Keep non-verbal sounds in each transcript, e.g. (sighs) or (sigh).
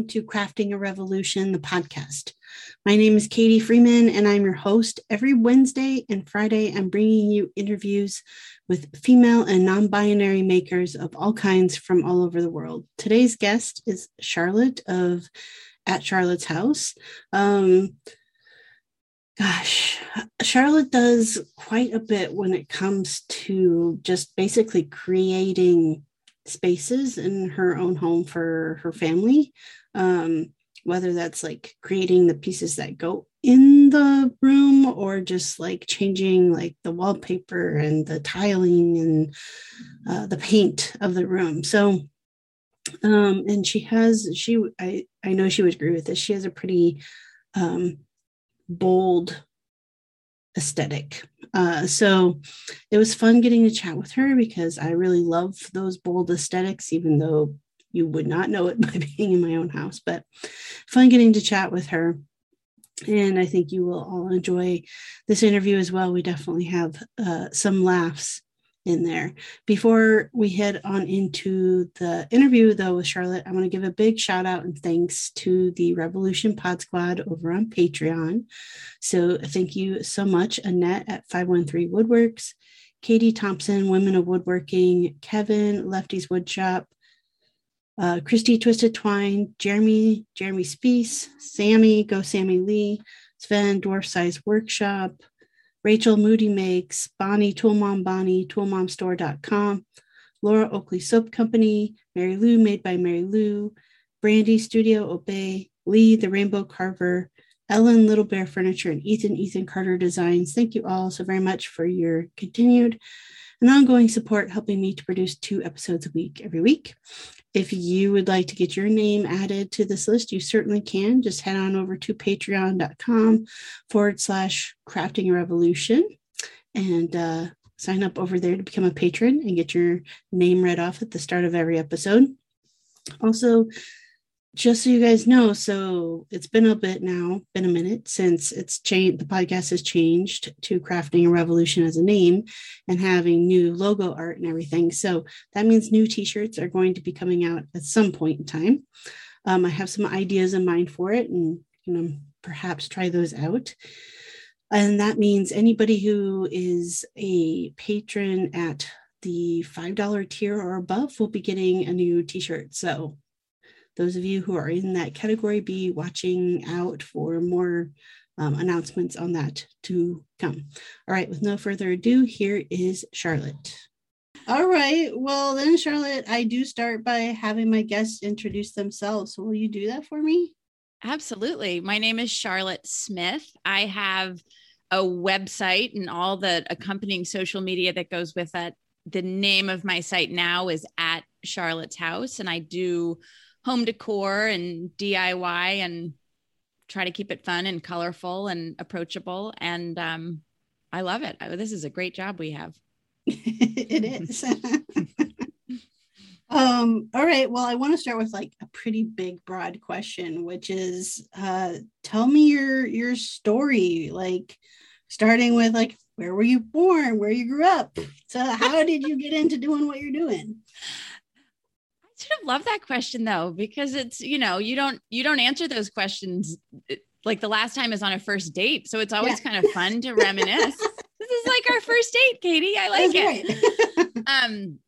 Welcome to Crafting a Revolution, the podcast. My name is Katie Freeman and I'm your host. Every Wednesday and Friday, I'm bringing you interviews with female and non binary makers of all kinds from all over the world. Today's guest is Charlotte of At Charlotte's House. Um, gosh, Charlotte does quite a bit when it comes to just basically creating spaces in her own home for her family. Um, whether that's like creating the pieces that go in the room or just like changing like the wallpaper and the tiling and uh, the paint of the room. So, um, and she has, she, I, I know she would agree with this. She has a pretty um, bold aesthetic. Uh, so it was fun getting to chat with her because I really love those bold aesthetics, even though you would not know it (laughs) by being in my own house. But fun getting to chat with her. And I think you will all enjoy this interview as well. We definitely have uh, some laughs in there. Before we head on into the interview, though, with Charlotte, I want to give a big shout out and thanks to the Revolution Pod Squad over on Patreon. So thank you so much, Annette at 513 Woodworks, Katie Thompson, Women of Woodworking, Kevin, Lefty's Woodshop, uh, Christy Twisted Twine, Jeremy, Jeremy Spees, Sammy, Go Sammy Lee, Sven, Dwarf Size Workshop, Rachel Moody Makes, Bonnie, Toolmom Bonnie, toolmomstore.com, Laura Oakley Soap Company, Mary Lou, Made by Mary Lou, Brandy Studio Obey, Lee, The Rainbow Carver, Ellen Little Bear Furniture, and Ethan, Ethan Carter Designs. Thank you all so very much for your continued and ongoing support, helping me to produce two episodes a week every week. If you would like to get your name added to this list, you certainly can. Just head on over to patreon.com forward slash crafting revolution and uh, sign up over there to become a patron and get your name read off at the start of every episode. Also, just so you guys know, so it's been a bit now, been a minute since it's changed. The podcast has changed to Crafting a Revolution as a name and having new logo art and everything. So that means new t shirts are going to be coming out at some point in time. Um, I have some ideas in mind for it and you know perhaps try those out. And that means anybody who is a patron at the $5 tier or above will be getting a new t shirt. So those of you who are in that category, be watching out for more um, announcements on that to come. All right, with no further ado, here is Charlotte. All right, well, then, Charlotte, I do start by having my guests introduce themselves. So will you do that for me? Absolutely. My name is Charlotte Smith. I have a website and all the accompanying social media that goes with it. The name of my site now is at Charlotte's House, and I do home decor and DIY and try to keep it fun and colorful and approachable. And um, I love it. This is a great job we have. it is. (laughs) um, all right. Well, I want to start with like a pretty big, broad question, which is uh, tell me your your story. Like starting with like where were you born, where you grew up. So how did you get into doing what you're doing? Of love that question though because it's you know you don't you don't answer those questions eh, like the last time is on a first date. So it's always yeah. kind of fun to reminisce. (laughs) This is like our first date katie. I like That's it. (laughs) um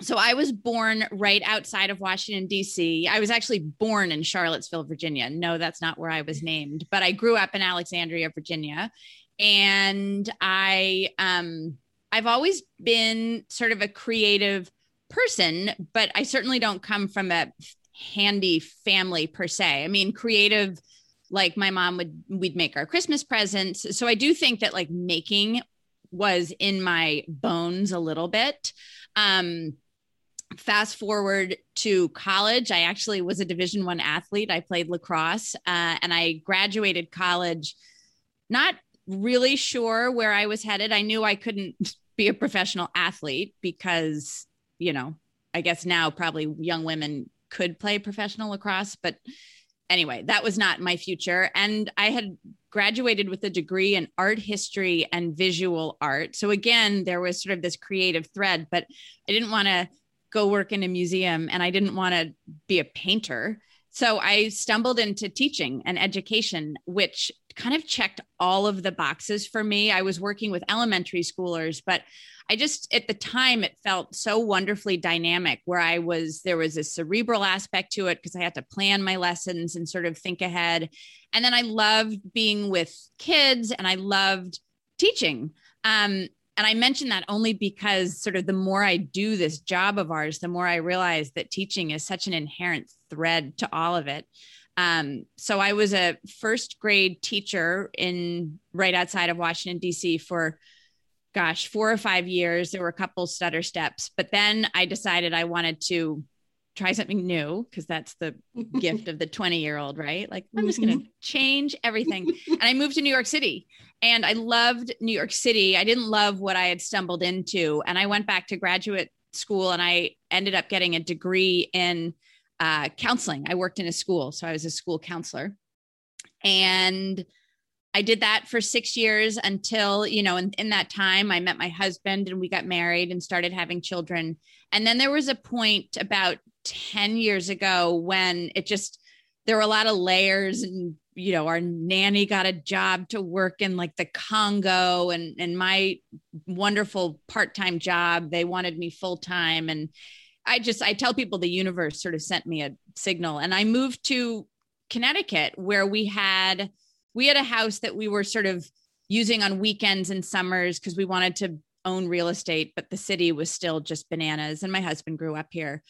so i was born right outside of washington d.c i was actually born in charlottesville virginia. No that's not where i was named but i grew up in alexandria virginia. And i um i've always been sort of a creative person, but I certainly don't come from a handy family per se. I mean, creative, like my mom would, we'd make our Christmas presents. So I do think that like making was in my bones a little bit. Um, fast forward to college i actually was a division one athlete i played lacrosse uh, and i graduated college not really sure where i was headed i knew i couldn't (laughs) be a professional athlete because you know, I guess now probably young women could play professional lacrosse, but anyway, that was not my future. And I had graduated with a degree in art history and visual art. So again, there was sort of this creative thread, but I didn't want to go work in a museum and I didn't want to be a painter. So I stumbled into teaching and education, which kind of checked all of the boxes for me. I was working with elementary schoolers, but I just at the time it felt so wonderfully dynamic where I was there was a cerebral aspect to it because I had to plan my lessons and sort of think ahead. And then I loved being with kids and I loved teaching. Um, and I mention that only because sort of the more I do this job of ours, the more I realize that teaching is such an inherent thread to all of it. Um, so I was a first grade teacher in right outside of Washington D.C. for gosh four or five years. There were a couple stutter steps, but then I decided I wanted to try something new because that's the (laughs) gift of the 20 year old, right? Like, I'm just going to change everything. (laughs) and I moved to New York City and I loved New York City. I didn't love what I had stumbled into. And I went back to graduate school and I ended up getting a degree in uh, counseling. I worked in a school, so I was a school counselor. And I did that for six years until, you know, in, in that time, I met my husband and we got married and started having children. And then there was a point about 10 years ago when it just there were a lot of layers and you know our nanny got a job to work in like the congo and and my wonderful part-time job. They wanted me full-time. And i just i tell people the universe sort of sent me a signal. And i moved to connecticut where we had we had a house that we were sort of using on weekends and summers because we wanted to own real estate but the city was still just bananas. And my husband grew up here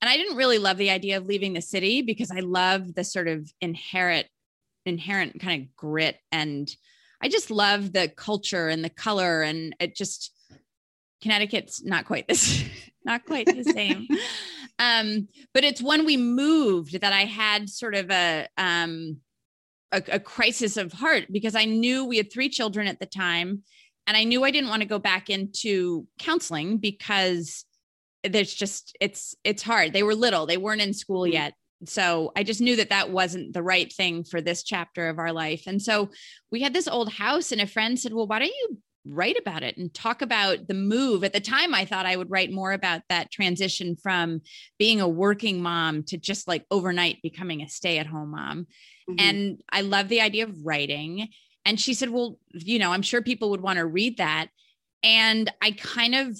and I didn't really love the idea of leaving the city because I love the sort of inherent inherent kind of grit and I just love the culture and the color and it just Connecticut's not quite this (laughs) not quite the same. (laughs) um, but it's when we moved that I had sort of a um a, a crisis of heart because I knew we had three children at the time and I knew I didn't want to go back into counseling because there's just it's it's hard. They were little. They weren't in school mm-hmm. yet. So i just knew that that wasn't the right thing for this chapter of our life. And so we had this old house and a friend said well why don't you write about it and talk about the move? At the time i thought i would write more about that transition from being a working mom to just like overnight becoming a stay-at-home mom. Mm-hmm. and i love the idea of writing. And she said well you know i'm sure people would want to read that. And i kind of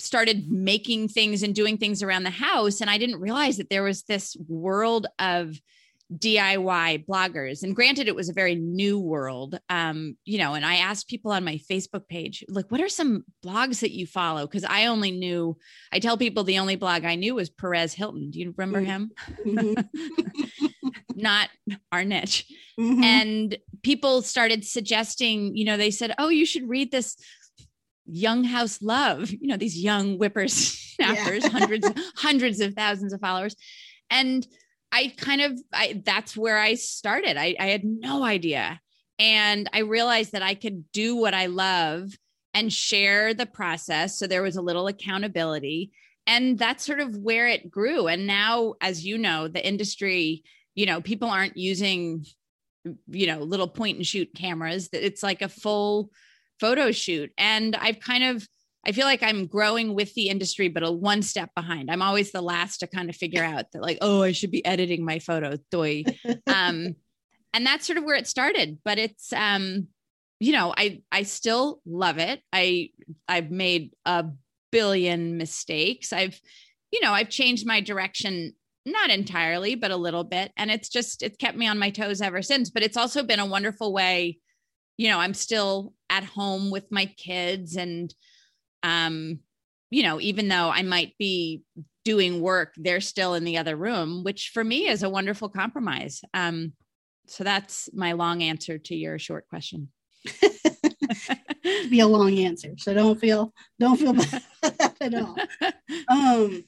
started making things and doing things around the house. And I didn't realize that there was this world of DIY bloggers. And granted, it was a very new world. Um, you know, and I asked people on my Facebook page, like, what are some blogs that you follow? Because I only knew, I tell people the only blog I knew was Perez Hilton. Do you remember him? Mm-hmm. (laughs) Not our niche. Mm-hmm. And people started suggesting, you know, they said, oh, you should read this young house love you know these young whippersnappers yeah. hundreds (laughs) hundreds of thousands of followers. And i kind of I, that's where i started. I, I had no idea. And i realized that i could do what i love and share the process. So there was a little accountability. And that's sort of where it grew. And now as you know the industry you know people aren't using you know little point and shoot cameras. It's like a full photo shoot. And I've kind of, I feel like I'm growing with the industry, but a one step behind. I'm always the last to kind of figure out that, like, oh, I should be editing my photo. Doy. (laughs) Um, and that's sort of where it started. But it's, um, you know, I I still love it. I I've made a billion mistakes. I've, you know, I've changed my direction not entirely, but a little bit. And it's just, it's kept me on my toes ever since. But it's also been a wonderful way you know, I'm still at home with my kids and um you know, even though I might be doing work, they're still in the other room, which for me is a wonderful compromise. Um so that's my long answer to your short question. (laughs) be a long answer. So don't feel don't feel (laughs) bad at all. (laughs) Um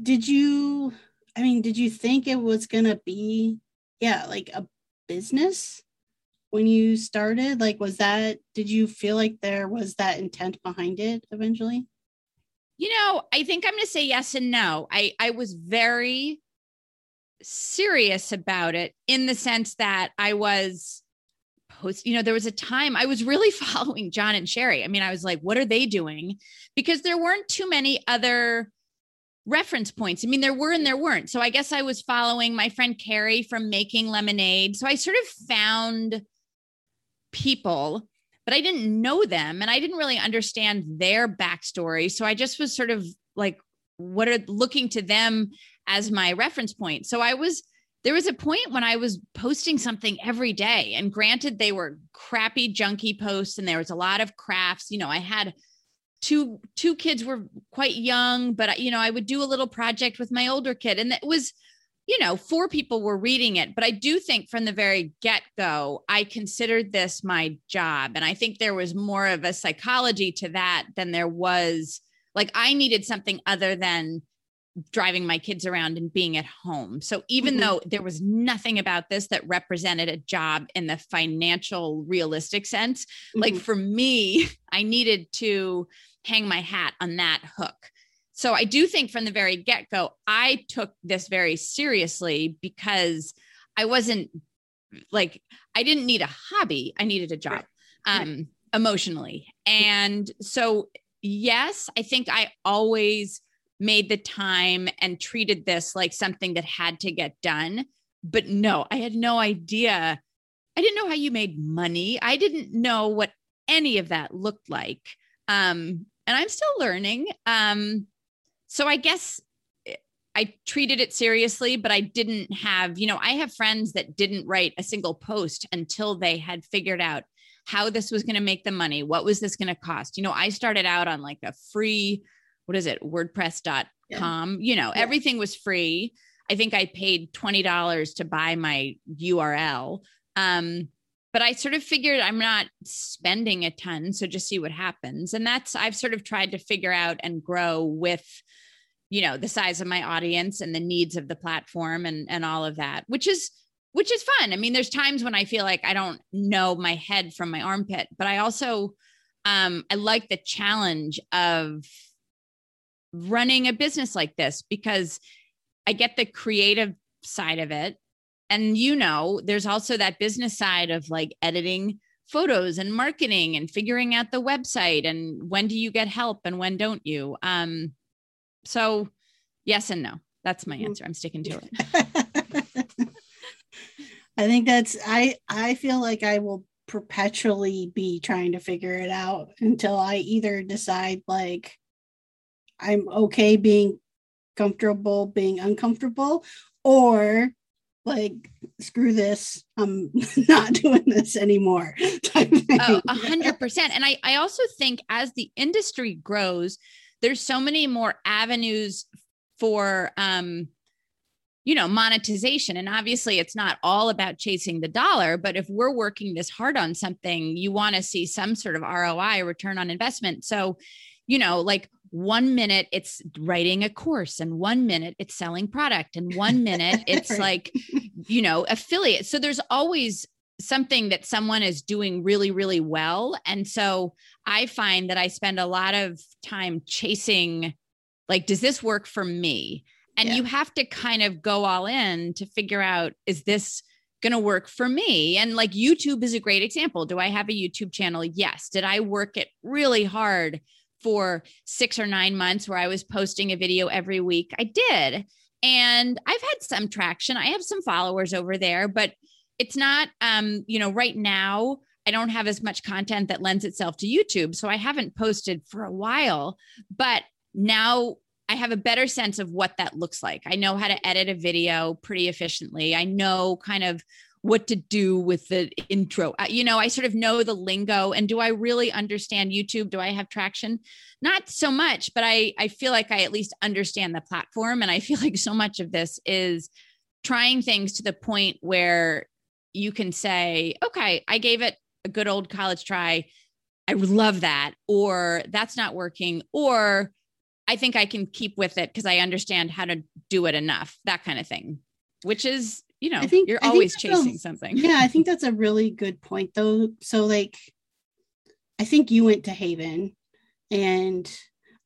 did you I mean, did you think it was gonna be yeah, like a business? When you started? Like, was that, did you feel like there was that intent behind it eventually? You know, I think I'm going to say yes and no. I, I was very serious about it in the sense that I was post, you know, there was a time I was really (laughs) following John and Sherry. I mean, I was like, what are they doing? Because there weren't too many other reference points. I mean, there were and there weren't. So I guess I was following my friend Carrie from Making Lemonade. So I sort of found people, but I didn't know them and I didn't really understand their backstory. So I just was sort of like, what are looking to them as my reference point. So I was there was a point when I was posting something every day. And granted, they were crappy, junky posts, and there was a lot of crafts. You know, I had two two kids were quite young, but you know, I would do a little project with my older kid, and it was, you know, four people were reading it. But I do think from the very get go, I considered this my job, and I think there was more of a psychology to that than there was. Like I needed something other than driving my kids around and being at home. So even mm-hmm. though there was nothing about this that represented a job in the financial realistic sense, mm-hmm. like for me, (laughs) I needed to hang my hat on that hook. So I do think from the very get-go I took this very seriously because I wasn't like I didn't need a hobby, I needed a job. Um emotionally. And so yes, I think I always made the time and treated this like something that had to get done. But no, I had no idea. I didn't know how you made money. I didn't know what any of that looked like. Um, and I'm still learning. Um, so I guess eh, I treated it seriously, but I didn't have, you know, I have friends that didn't write a single post until they had figured out how this was going to make them money. What was this going to cost? You know, I started out on like a free what is it wordpress.com yeah. you know yeah. everything was free i think i paid $20 to buy my url um, but i sort of figured i'm not spending a ton so just see what happens and that's i've sort of tried to figure out and grow with you know the size of my audience and the needs of the platform and and all of that which is which is fun i mean there's times when i feel like i don't know my head from my armpit but i also um i like the challenge of running a business like this because I get the creative side of it. And you know, there's also that business side of like editing photos and marketing and figuring out the website and when do you get help and when don't you? Um so yes and no. That's my mm. answer. I'm sticking to it. (laughs) I think that's I I feel like I will perpetually be trying to figure it out until I either decide like I'm okay being comfortable being uncomfortable or like screw this i'm (laughs) not doing this anymore (laughs) oh, a hundred percent and I, I also think as the industry grows there's so many more avenues for um you know monetization. And obviously it's not all about chasing the dollar but if we're working this hard on something you want to see some sort of roi return on investment. So you know like one minute it's writing a course and one minute it's selling product and one minute (laughs) it's like you know affiliate. So there's always something that someone is doing really really well and so i find that i spend a lot of time chasing like does this work for me and yeah. you have to kind of go all in to figure out is this going to work for me and like youtube is a great example do i have a youtube channel yes did i work it really hard for six or nine months where I was posting a video every week. I did. And I've had some traction. I have some followers over there, but it's not, um, you know, right now, I don't have as much content that lends itself to YouTube. So I haven't posted for a while, but now I have a better sense of what that looks like. I know how to edit a video pretty efficiently. I know kind of what to do with the intro. You know, I sort of know the lingo and do I really understand YouTube? Do I have traction? Not so much, but I I feel like I at least understand the platform and I feel (laughs) like so much of this is trying things to the point where you can say, "Okay, I gave it a good old college try. I love that." Or that's not working or I think I can keep with it because I understand how to do it enough. That kind of thing. Which is you know, I think, you're I always chasing a, something. Yeah, I think that's a really good point though. So like I think you went to Haven and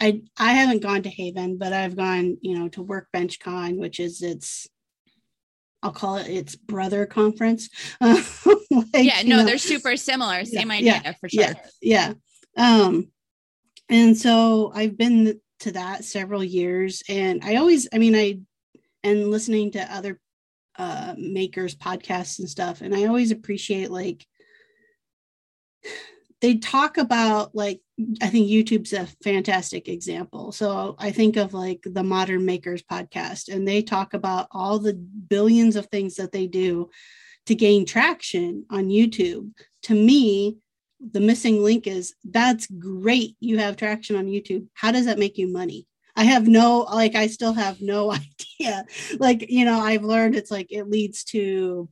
I I haven't gone to Haven, but I've gone, you know, to Workbench Con, which is its I'll call it its brother conference. (laughs) like, yeah, no, know, they're super similar. Same yeah, idea yeah, for sure. Yeah, yeah. Um, and so I've been to that several years, and I always, I mean, I and listening to other uh, makers podcasts and stuff, and I always appreciate like (sighs) they talk about like I think YouTube's a fantastic example. So I think of like the Modern Makers podcast, and they talk about all the billions of things that they do to gain traction on YouTube. To me, the missing link is that's great. You have traction on YouTube. How does that make you money? I have no, like, I still have no (laughs) idea. Like, you know, I've learned it's like it leads to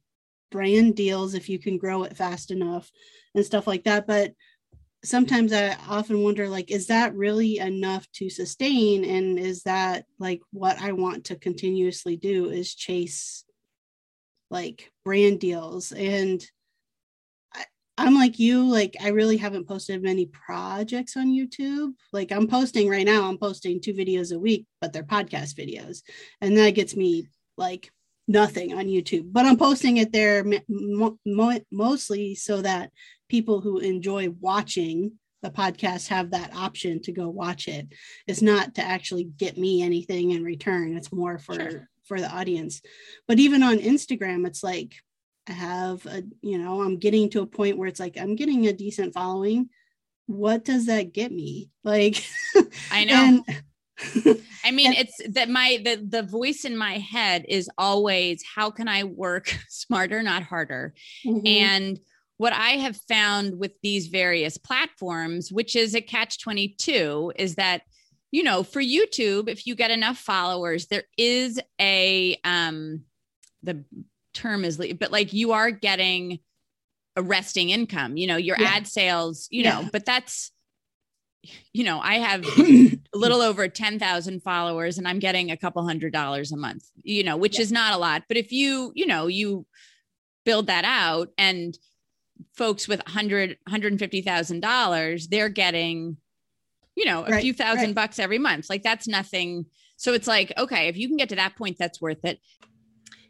brand deals if you can grow it fast enough and stuff like that. But sometimes I often wonder like is that really enough to sustain? And is that like what I want to continuously do is chase like brand deals? And I, I'm like you like I really haven't posted many projects on YouTube. Like I'm posting right now I'm posting two videos a week but they're podcast videos. And that gets me like nothing on YouTube but I'm posting it there mo- mo- mostly so that people who enjoy watching the podcast have that option to go watch it. It's not to actually get me anything in return. It's more for sure. for the audience. But even on Instagram, it's like I have a, you know, I'm getting to a point where it's like I'm getting a decent following. What does that get me? Like I (laughs) know. and, I mean, it's that my the the voice in my head is always how can I work (laughs) smarter, not harder? Mm-hmm. And what I have found with these various platforms, which is a catch 22, is that, you know, for YouTube, if you get enough followers, there is a, um, the term is, but like you are getting a resting income, you know, your yeah. ad sales, you yeah. know, but that's, you know, I have (clears throat) a little over 10,000 followers and I'm getting a couple hundred dollars a month, you know, which yeah. is not a lot. But if you, you know, you build that out and folks with 100 150000 dollars they're getting you know a right, few thousand right. bucks every month like that's nothing so it's like okay if you can get to that point that's worth it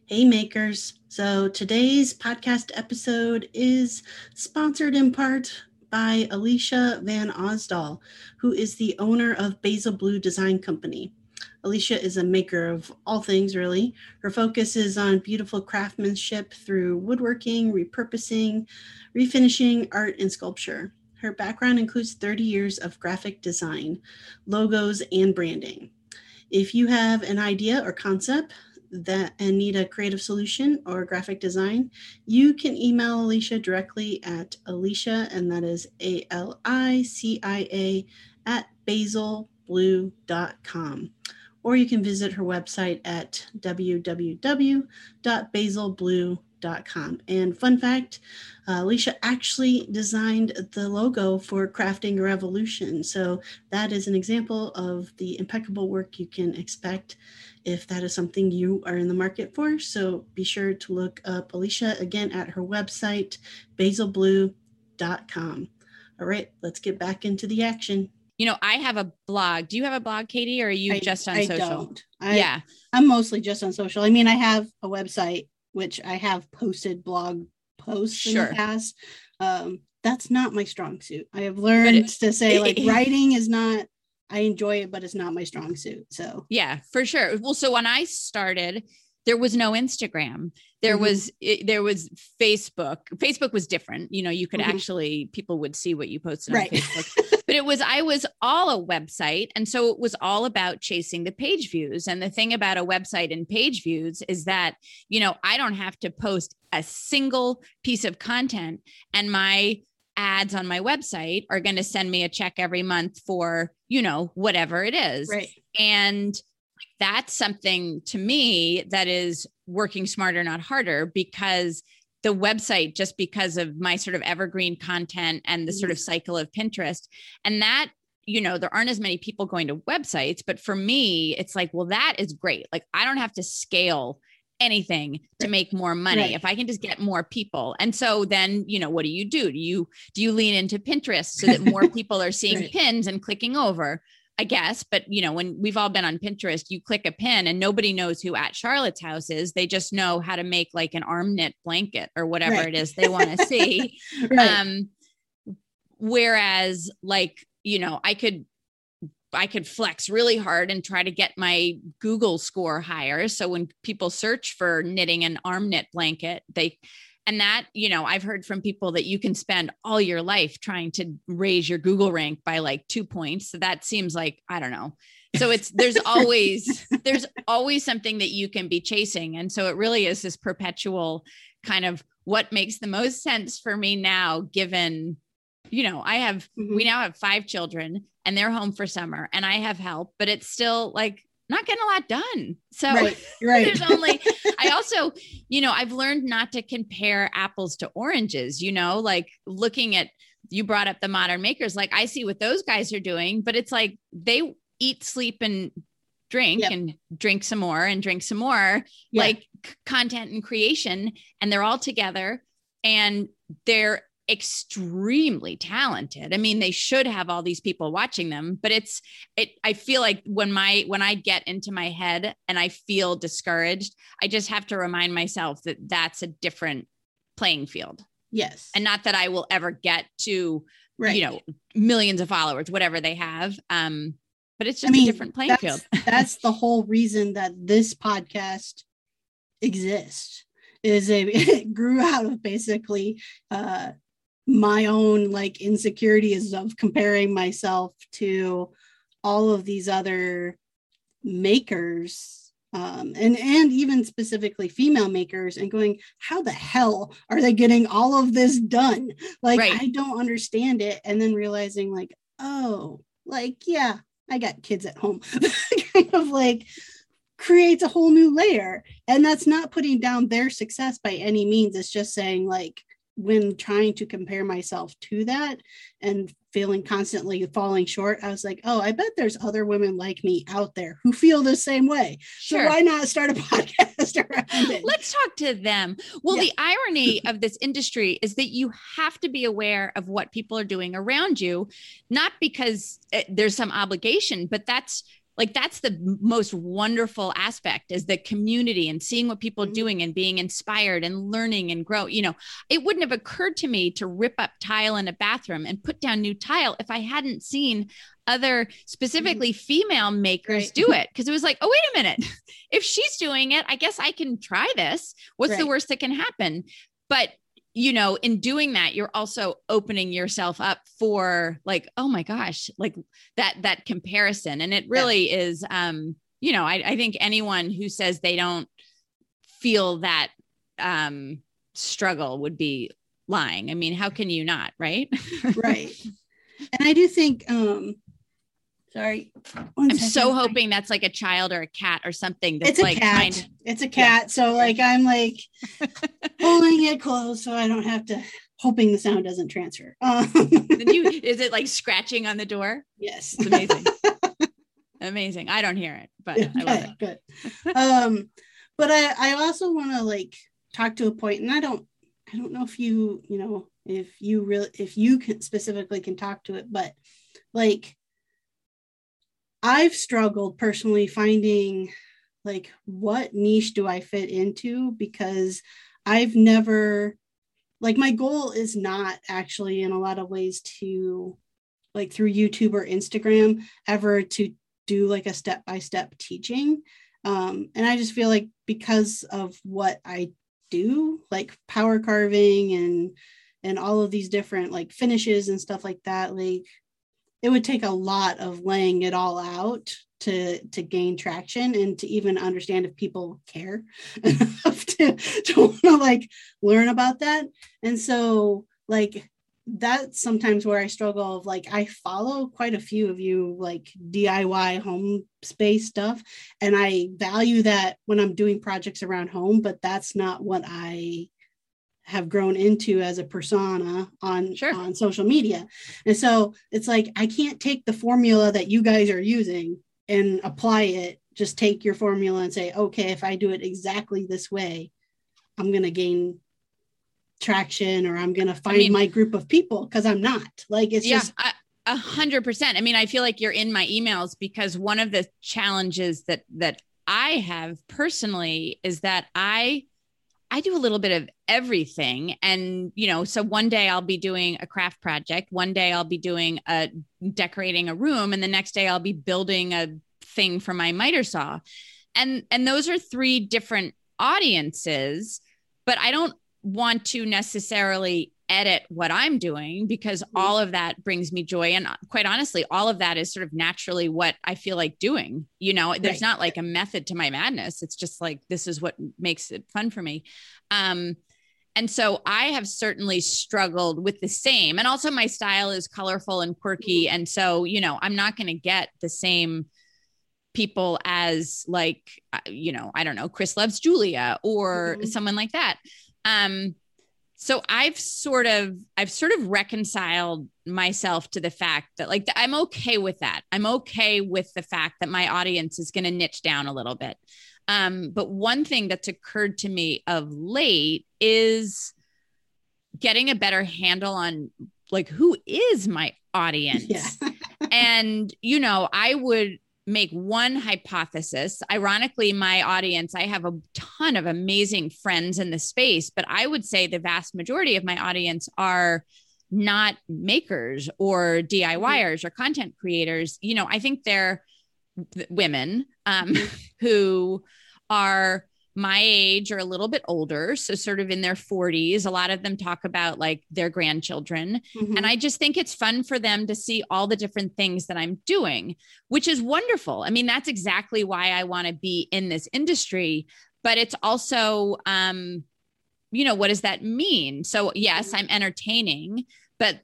hey makers so today's podcast episode is sponsored in part by alicia van osdal who is the owner of basil blue design company Alicia is a maker of all things, really. Her focus is on beautiful craftsmanship through woodworking, repurposing, refinishing, art, and sculpture. Her background includes 30 years of graphic design, logos, and branding. If you have an idea or concept that and need a creative solution or graphic design, you can email Alicia directly at Alicia, and that is A L I C I A at basilblue.com or you can visit her website at www.basilblue.com. And fun fact, uh, Alicia actually designed the logo for Crafting Revolution. So that is an example of the impeccable work you can expect if that is something you are in the market for. So be sure to look up Alicia again at her website, basilblue.com. All right, let's get back into the action you know, I have a blog. Do you have a blog, Katie, or are you I, just on I social? Don't. I, yeah. I'm mostly just on social. I mean, I have a website, which I have posted blog posts sure. in the past. Um, that's not my strong suit. I have learned it, to say like it, (laughs) writing is not I enjoy it, but it's not my strong suit. So yeah, for sure. Well, so when I started, there was no Instagram. There mm-hmm. was it, there was Facebook. Facebook was different. You know, you could mm-hmm. actually people would see what you posted right. on Facebook. but it was I was all a website, and so it was all about chasing the page views. And the thing about a website and page views is that you know I don't have to post a single piece of content, and my ads on my website are going to send me a check every month for you know whatever it is. Right. And that's something to me that is working smarter, not harder, because the website, just because of my sort of evergreen content and the sort of mm-hmm. cycle of Pinterest. And that you know, there aren't as many people going to websites, but for me, it's like, well, that is great. Like, I don't have to scale anything to make more money right. if i can just get more people and so then you know what do you do do you do you lean into pinterest so that more (laughs) people are seeing right. pins and clicking over I guess, but you know, when we've all been on Pinterest, you click a pin and nobody knows who at Charlotte's house is. They just know how to make like an arm knit blanket or whatever right. it is they want to (laughs) see. right. Um, whereas like, you know, I could I could flex really hard and try to get my Google score higher. So when people search for knitting an arm knit blanket, they and that, you know, I've heard from people that you can spend all your life trying to raise your Google rank by like two points. So that seems like, I don't know. So it's, there's (laughs) always, there's always something that you can be chasing. And so it really is this perpetual kind of what makes the most sense for me now, given, you know, I have, mm-hmm. we now have five children and they're home for summer and I have help, but it's still like, not getting a lot done. So right, (laughs) right. there's only, (laughs) I also, you know, I've learned not to compare apples to oranges, you know, like looking at, you brought up the modern makers, like I see what those guys are doing, but it's like they eat, sleep, and drink yep. and drink some more and drink some more, yeah. like content and creation. And they're all together and they're extremely talented. I mean, they should have all these people watching them, but it's it I feel like when my when I get into my head and I feel discouraged, I just have to remind myself that that's a different playing field. Yes. And not that I will ever get to right. you know, millions of followers, whatever they have. Um but it's just I mean, a different playing that's, field. (laughs) that's the whole reason that this podcast exists is a, it (laughs) grew out of basically uh, my own like insecurities of comparing myself to all of these other makers um, and and even specifically female makers and going how the hell are they getting all of this done? Like right. i don't understand it. And then realizing like oh like yeah i got kids at home. (laughs) Kind of like creates a whole new layer. And that's not putting down their success by any means. It's just saying like when trying to compare myself to that and feeling constantly falling short, I was like, oh, I bet there's other women like me out there who feel the same way. Sure. So why not start a (laughs) podcast around it? Let's talk to them. Well, yeah. the irony of this industry is that you have to be aware of what people are doing around you, not because eh, there's some obligation, but that's like that's the most wonderful aspect is the community and seeing what people mm-hmm. doing and being inspired and learning and grow you know it wouldn't have occurred to me to rip up tile in a bathroom and put down new tile if i hadn't seen other specifically mm-hmm. female makers right. do it because it was like oh wait a minute (laughs) if she's doing it i guess i can try this what's right. the worst that can happen but you know, in doing that, you're also opening yourself up for like, oh my gosh, like that that comparison. And it really yeah. is um, you know, I, I think anyone who says they don't feel that um struggle would be lying. I mean, how can you not, right? (laughs) right. And I do think um Sorry. One I'm second. so hoping that's like a child or a cat or something. That's it's a like cat. To, it's a cat. Yeah. So like I'm like (laughs) holding it close so I don't have to hoping the sound doesn't transfer. (laughs) Um, you, is it like scratching on the door? Yes. It's amazing. (laughs) amazing. I don't hear it, but I love it. Good. um, but I, I also want to like talk to a point and I don't, I don't know if you, you know, if you really, if you can specifically can talk to it, but like I've struggled personally finding like what niche do I fit into because I've never like my goal is not actually in a lot of ways to like through YouTube or Instagram ever to do like a step by step teaching. Um, and I just feel like because of what I do, like power carving and and all of these different like finishes and stuff like that, like it would take a lot of laying it all out to to gain traction and to even understand if people care (laughs) enough to, to want to like learn about that. And so like that's sometimes where i struggle of like i follow quite a few of you like diy home space stuff and i value that when i'm doing projects around home but that's not what i have grown into as a persona on sure. on social media and so it's like i can't take the formula that you guys are using and apply it just take your formula and say okay if i do it exactly this way i'm going to gain traction or i'm going to find I mean, my group of people because i'm not like it's yeah, just A hundred percent. I mean, I feel like you're in my emails because one of the challenges that that I have personally is that I I do a little bit of everything. And, you know, so one day I'll be doing a craft project, one day I'll be doing a decorating a room, and the next day I'll be building a thing for my miter saw. And and those are three different audiences, but I don't want to necessarily edit what I'm doing because mm-hmm. all of that brings me joy. And quite honestly, all of that is sort of naturally what I feel like doing. You know, there's right. not like a method to my madness. It's just like this is what makes it fun for me. Um, and so I have certainly struggled with the same. And also, my style is colorful and quirky. Mm-hmm. And so, you know, I'm not going to get the same people as like, uh, you know, I don't know, Chris loves Julia or mm-hmm. someone like that. Um, so i've sort of i've sort of reconciled myself to the fact that like i'm okay with that. I'm okay with the fact that my audience is going to niche down a little bit. Um, but one thing that's occurred to me of late is getting a better handle on like who is my audience? (laughs) Yeah. and you know i would make one hypothesis. Ironically, my audience, I have a ton of amazing friends in the space, but I would say the vast majority of my audience are not makers or DIYers or content creators. You know, I think they're women um, mm-hmm. (laughs) who are my age or a little bit older, so sort of in their 40s. A lot of them talk about like their grandchildren. Mm-hmm. And I just think it's fun for them to see all the different things that I'm doing, which is wonderful. I mean, that's exactly why I want to be in this industry. But it's also, um, you know, what does that mean? So, yes, I'm entertaining, but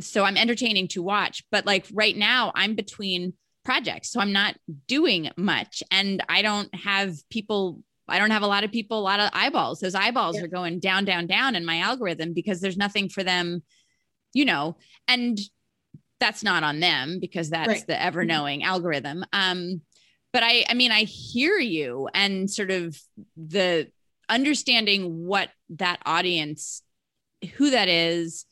so I'm entertaining to watch. But like right now, I'm between projects. So I'm not doing much and I don't have people I don't have a lot of people, a lot of eyeballs. Those eyeballs yeah. are going down, down, down in my algorithm because there's nothing for them, you know, and that's not on them because that's right. the ever knowing mm-hmm. algorithm. Um, but I, I mean, I hear you and sort of the understanding what that audience, who that is,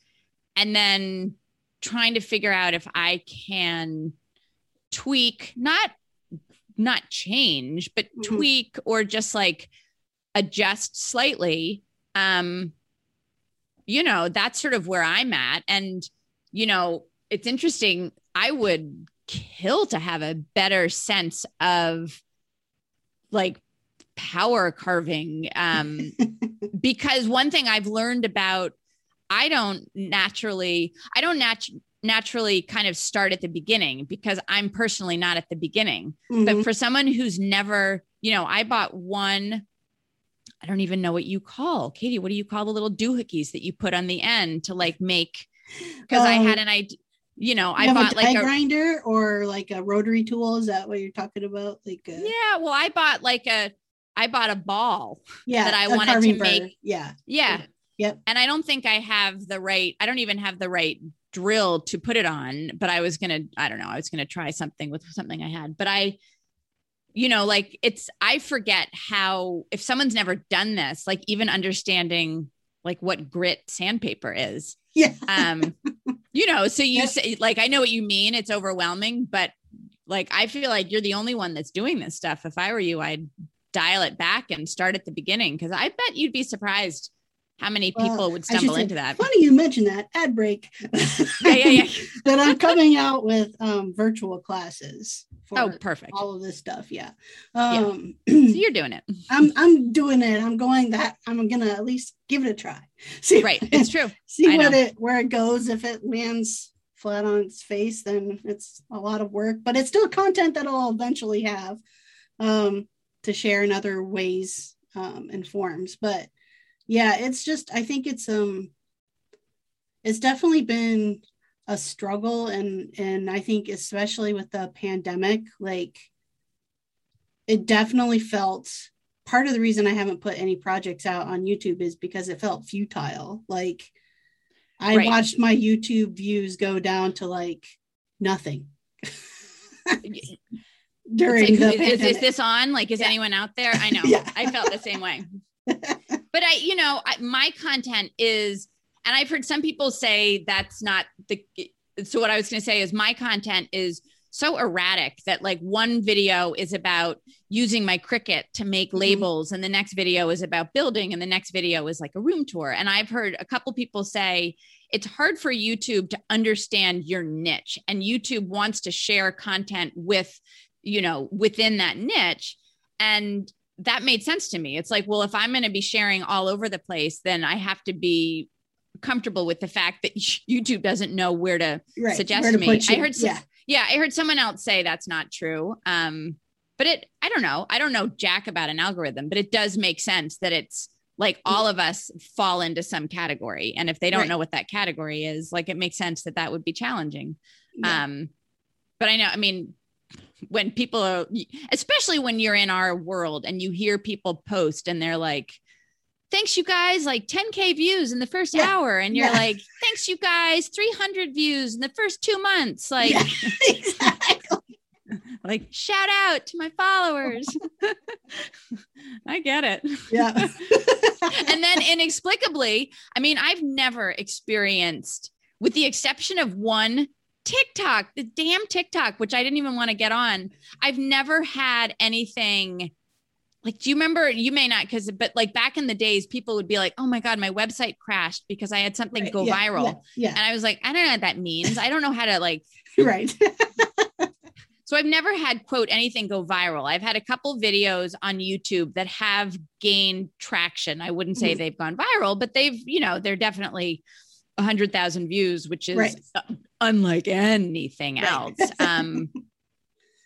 and then trying to figure out if I can tweak, not not change, but mm-hmm. tweak or just like adjust slightly. Um, you know, that's sort of where I'm at. And, you know, it's interesting. I would kill to have a better sense of like power carving. Um, (laughs) because one thing I've learned about I don't naturally, I don't nat- naturally kind of start at the beginning because I'm personally not at the beginning. Mm-hmm. But for someone who's never, you know, I bought one. I don't even know what you call Katie. What do you call the little doohickeys that you put on the end to like make? Because um, I had an idea. You know, you I bought a like a grinder or like a rotary tool. Is that what you're talking about? Like, a, yeah. Well, I bought like a, I bought a ball. Yeah, that I wanted to make. Yeah, yeah. Yep. And I don't think I have the right. I don't even have the right drill to put it on, but I was going to, I don't know, I was going to try something with something I had. But I, you know, like it's, I forget how, if someone's never done this, like even understanding like what grit sandpaper is. Yeah. Um, (laughs) you know, so you say, like, I know what you mean. It's overwhelming, but like, I feel like you're the only one that's doing this stuff. If I were you, I'd dial it back and start at the beginning because I bet you'd be surprised how many people well, would stumble into that? Funny you mention that ad break. yeah, yeah, yeah. (laughs) that I'm coming out with um, virtual classes. oh, perfect. All of this stuff. Yeah. Um, yeah. so you're doing it. (clears throat) I'm I'm doing it. I'm going that I'm gonna at least give it a try. (laughs) See, right. It's true. (laughs) see I what know. it where it goes. If it lands flat on its face, then it's a lot of work. But it's still content that I'll eventually have um, to share in other ways um, and forms. But yeah it's just i think it's um it's definitely been a struggle and and i think especially with the pandemic like it definitely felt part of the reason i haven't put any projects out on youtube is because it felt futile. Like i right. watched my youtube views go down to like nothing. (laughs) During like, the is, is, this on? Like is yeah. anyone out there? I (laughs) know. Yeah. i felt the same way (laughs) but I, you know, I, my content is, and I've heard some people say that's not the, so what I was going to say is my content is so erratic that like one video is about using my Cricut to make mm-hmm. labels and the next video is about building and the next video is like a room tour and i've heard a couple people say it's hard for youtube to understand your niche and youtube wants to share content with you know within that niche and that made sense to me it's like well if i'm going to be sharing all over the place then i have to be comfortable with the fact that (laughs) youtube doesn't know where to right. suggest where to me i heard yeah yeah, I heard someone else say that's not true. Um, but it, I don't know. I don't know jack about an algorithm, but it does make sense that it's like all of us fall into some category. And if they don't right. know what that category is, like it makes sense that that would be challenging. Yeah. Um, but I know, I mean, when people are, especially when you're in our world and you hear people post and they're like, thanks you guys like 10k views in the first yeah. hour and you're yeah. like thanks you guys 300 views in the first two months like yeah, (laughs) exactly. like shout out to my followers (laughs) i get it yeah (laughs) and then inexplicably i mean i've never experienced with the exception of one tiktok the damn tiktok which i didn't even want to get on i've never had anything like do you remember you may not because but like back in the days people would be like oh my god my website crashed because i had something right. go yeah, viral yeah, yeah, and i was like i don't know what that means i don't know how to like (laughs) right (laughs) so i've never had quote anything go viral i've had a couple videos on youtube that have gained traction i wouldn't say mm-hmm. they've gone viral but they've you know they're definitely 100,000 views which is right. Unlike anything right. else um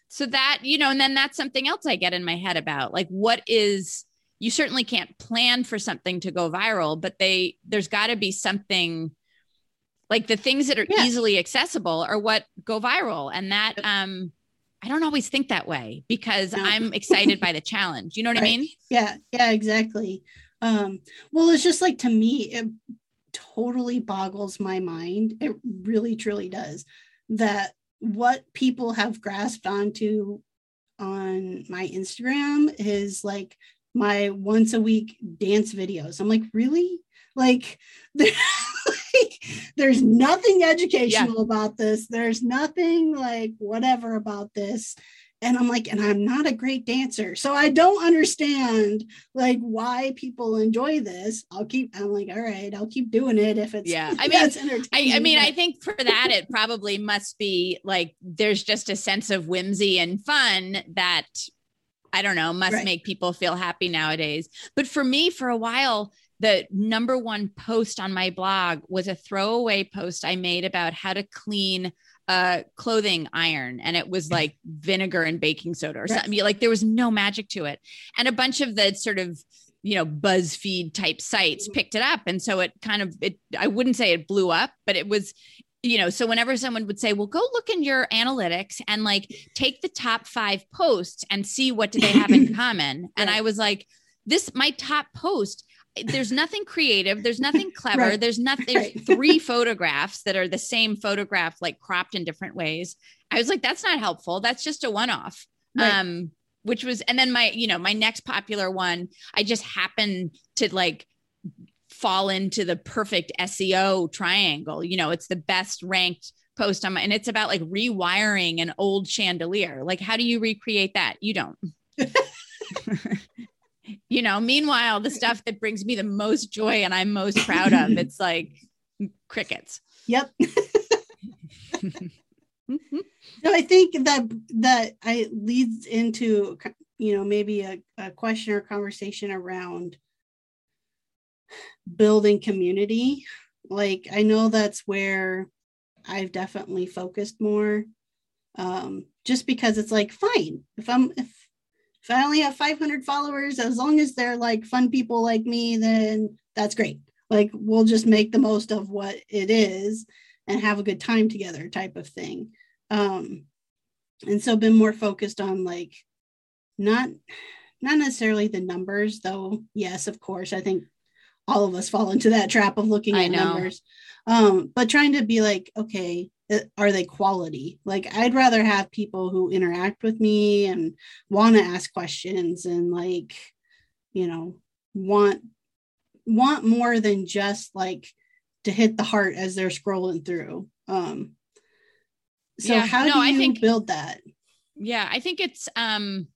so that you know and then that's something else i get in my head about like what is you certainly can't plan for something to go viral but they there's got to be something like the things that are yeah. easily accessible are what go viral and that um i don't always think that way because no. i'm excited by the challenge you know what (laughs) right. i mean yeah yeah exactly um well it's just like to me it totally boggles my mind it really truly does that what people have grasped onto on my Instagram is like my once a week dance videos. I'm like, really? Like, (laughs) like there's nothing educational yeah. about this. There's nothing like whatever about this and i'm like and i'm not a great dancer. So i don't understand like why people enjoy this. I'll keep i'm like all right i'll keep doing it if it's yeah (laughs) i mean it's I, I mean i think for that it probably must be like there's just a sense of whimsy and fun that i don't know must right. make people feel happy nowadays. But for me for a while the number one post on my blog was a throwaway post I made about how to clean a clothing iron and it was like vinegar and baking soda or something. Like there was no magic to it. And a bunch of the sort of you know BuzzFeed type sites mm-hmm. picked it up, and so it kind of it. I wouldn't say it blew up, but it was you know so whenever someone would say well go look in your analytics and like take the top five posts and see what do they have in (coughs) common and i was like this my top post there's nothing creative there's nothing clever right. there's nothing there's (laughs) three photographs that are the same photograph like cropped in different ways. I was like that's not helpful. That's just a one-off. Right. um which was and then my you know my next popular one i just happened to like fall into the perfect seo triangle. You know it's the best ranked post on my and it's about like rewiring an old chandelier. Like how do you recreate that? You don't (laughs) you know meanwhile the stuff that brings me the most joy and i'm most proud of (laughs) it's like crickets. Yep. (laughs) So i think that that I leads into you know maybe a, a question or conversation around building community. Like i know that's where i've definitely focused more um just because it's like fine if i'm if if I only have 500 followers, as long as they're like fun people like me, then that's great. Like we'll just make the most of what it is and have a good time together, type of thing. Um, and so been more focused on like not not necessarily the numbers, though. Yes, of course, I think all of us fall into that trap of looking at numbers. Um, but trying to be like, okay, are they quality like i'd rather have people who interact with me and want to ask questions and like you know want want more than just like to hit the heart as they're scrolling through um So Yeah. how No, do I you think- build that? Yeah, I think it's um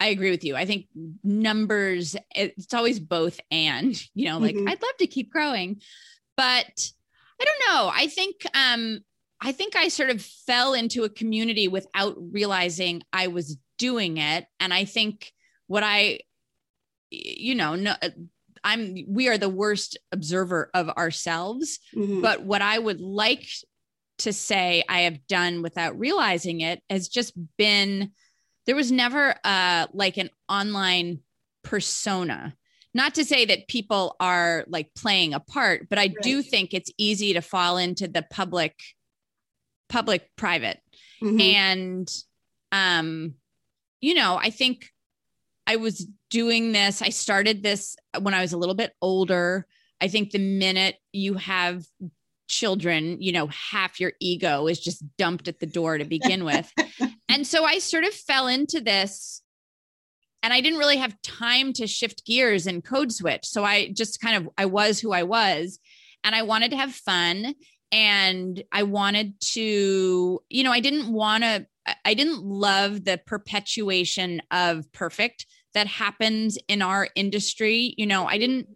I agree with you. I think numbers it's always both and, you know, like Mhm. I'd love to keep growing, but I don't know. I think um I think I sort of fell into a community without realizing I was doing it and I think what I you know, no I'm we are the worst observer of ourselves Mhm. but what I would like to say I have done without realizing it has just been there was never uh like an online persona. Not to say that people are like playing a part, but I do think it's easy to fall into the public public private. Mhm. and um you know i think i was doing this i started this when i was a little bit older. I think the minute you have children you know half your ego is just dumped at the door to begin with. (laughs) And so i sort of fell into this and i didn't really have time to shift gears and code switch. So i just kind of i was who i was and i wanted to have fun and i wanted to you know i didn't want to i didn't love the perpetuation of perfect that happens in our industry. You know i didn't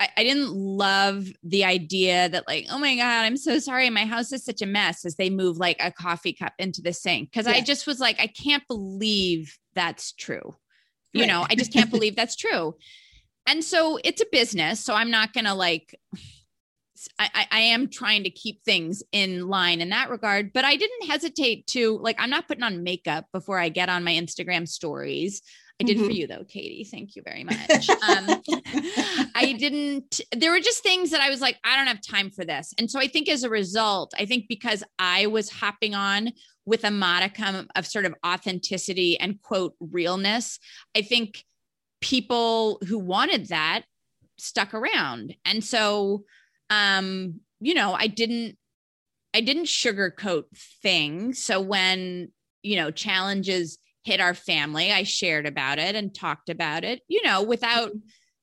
I, I didn't love the idea that like oh my god i'm so sorry my house is such a mess as they move like a coffee cup into the sink. Because i just was like i can't believe that's true. You Right. know i just can't believe that's true. And so it's a business so i'm not gonna like I, I- I am trying to keep things in line in that regard, but I didn't hesitate to like I'm not putting on makeup before I get on my Instagram stories. I did for Mhm. you though, Katie. Thank you very much. Um, I (laughs) didn't, there were just things that I was like, I don't have time for this. And so I think as a result, I think because I was hopping on with a modicum of sort of authenticity and quote realness, I think people who wanted that stuck around. And so, um, you know, I didn't, I didn't sugarcoat things. So when, you know, challenges hit our family, I shared about it and talked about it, you know, without,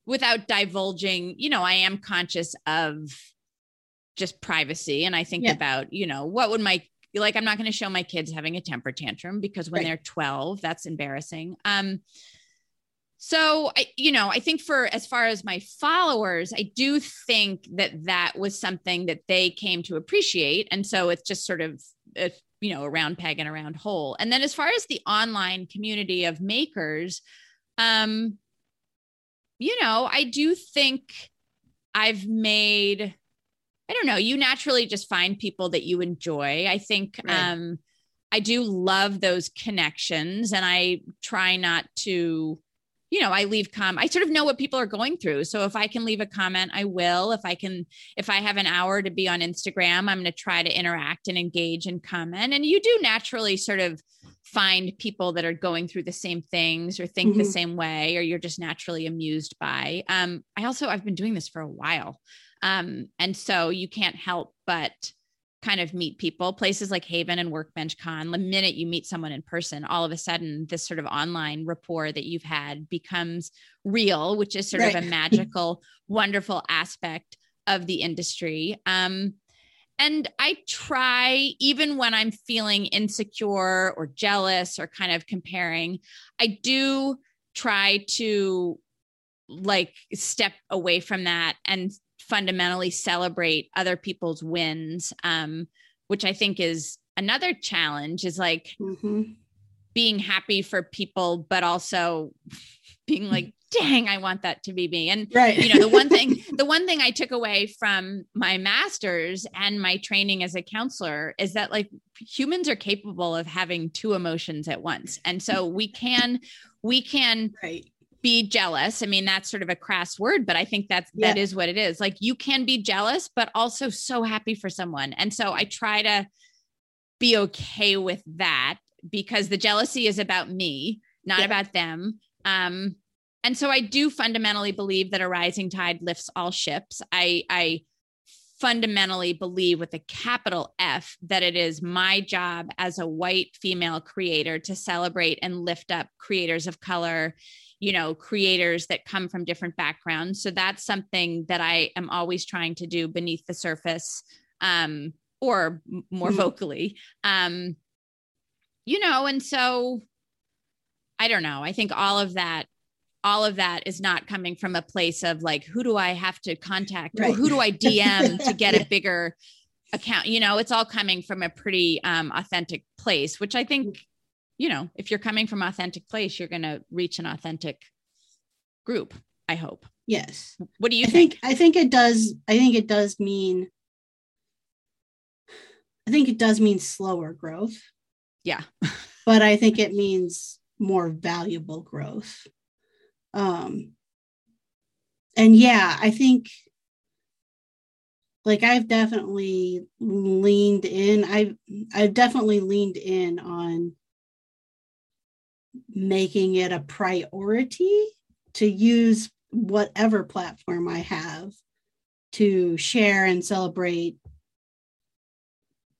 without divulging, you know, I am conscious of just privacy. And I think Yeah. about, you know, what would my, like, I'm not going to show my kids having a temper tantrum because when Right. they're 12, that's embarrassing. Um, so I, you know, I think for as far as my followers, I do think that that was something that they came to appreciate, and so it's just sort of, uh, you know, a round peg and a round hole. And then as far as the online community of makers, um, you know, I do think I've made. I don't know. You naturally just find people that you enjoy. I think Right. um, I do love those connections, and I try not to you know, I leave com I sort of know what people are going through. So if I can leave a comment, I will. If I can if I have an hour to be on Instagram, I'm going to try to interact and engage and comment. And you do naturally sort of find people that are going through the same things or think the Mhm. same way or you're just naturally amused by. Um I also I've been doing this for a while. Um and so you can't help but kind of meet people places like haven and workbench con the minute you meet someone in person all of a sudden this sort of online rapport that you've had becomes real which is sort of a (laughs) magical wonderful aspect of the industry. Um and i try even when i'm feeling insecure or jealous or kind of comparing i do try to like step away from that and fundamentally celebrate other people's wins um which i think is another challenge is like Mhm. being happy for people but also being like dang i want that to be me and Right. you know the one thing (laughs) the one thing i took away from my masters and my training as a counselor is that like humans are capable of having two emotions at once and so we can we can right. Be jealous. I mean, that's sort of a crass word, but I think that's that Yeah. is what it is. Like you can be jealous, but also so happy for someone. And so I try to be okay with that because the jealousy is about me, not Yeah. about them. Um, and so I do fundamentally believe that a rising tide lifts all ships. I I fundamentally believe with a capital F that it is my job as a white female creator to celebrate and lift up creators of color, you know, creators that come from different backgrounds. So that's something that I am always trying to do beneath the surface. Um, or more mm-hmm. vocally. Um, you know, and so I don't know. I think all of that all of that is not coming from a place of like who do I have to contact right. or who do I DM to get a (laughs) bigger account you know it's all coming from a pretty um, authentic place which I think you know if you're coming from authentic place you're going to reach an authentic group I hope. Yes. What do you I think? think I think it does I think it does mean I think it does mean slower growth. Yeah. (laughs) But I think it means more valuable growth. Um and yeah i think like i've definitely leaned in i've i've definitely leaned in on making it a priority to use whatever platform i have to share and celebrate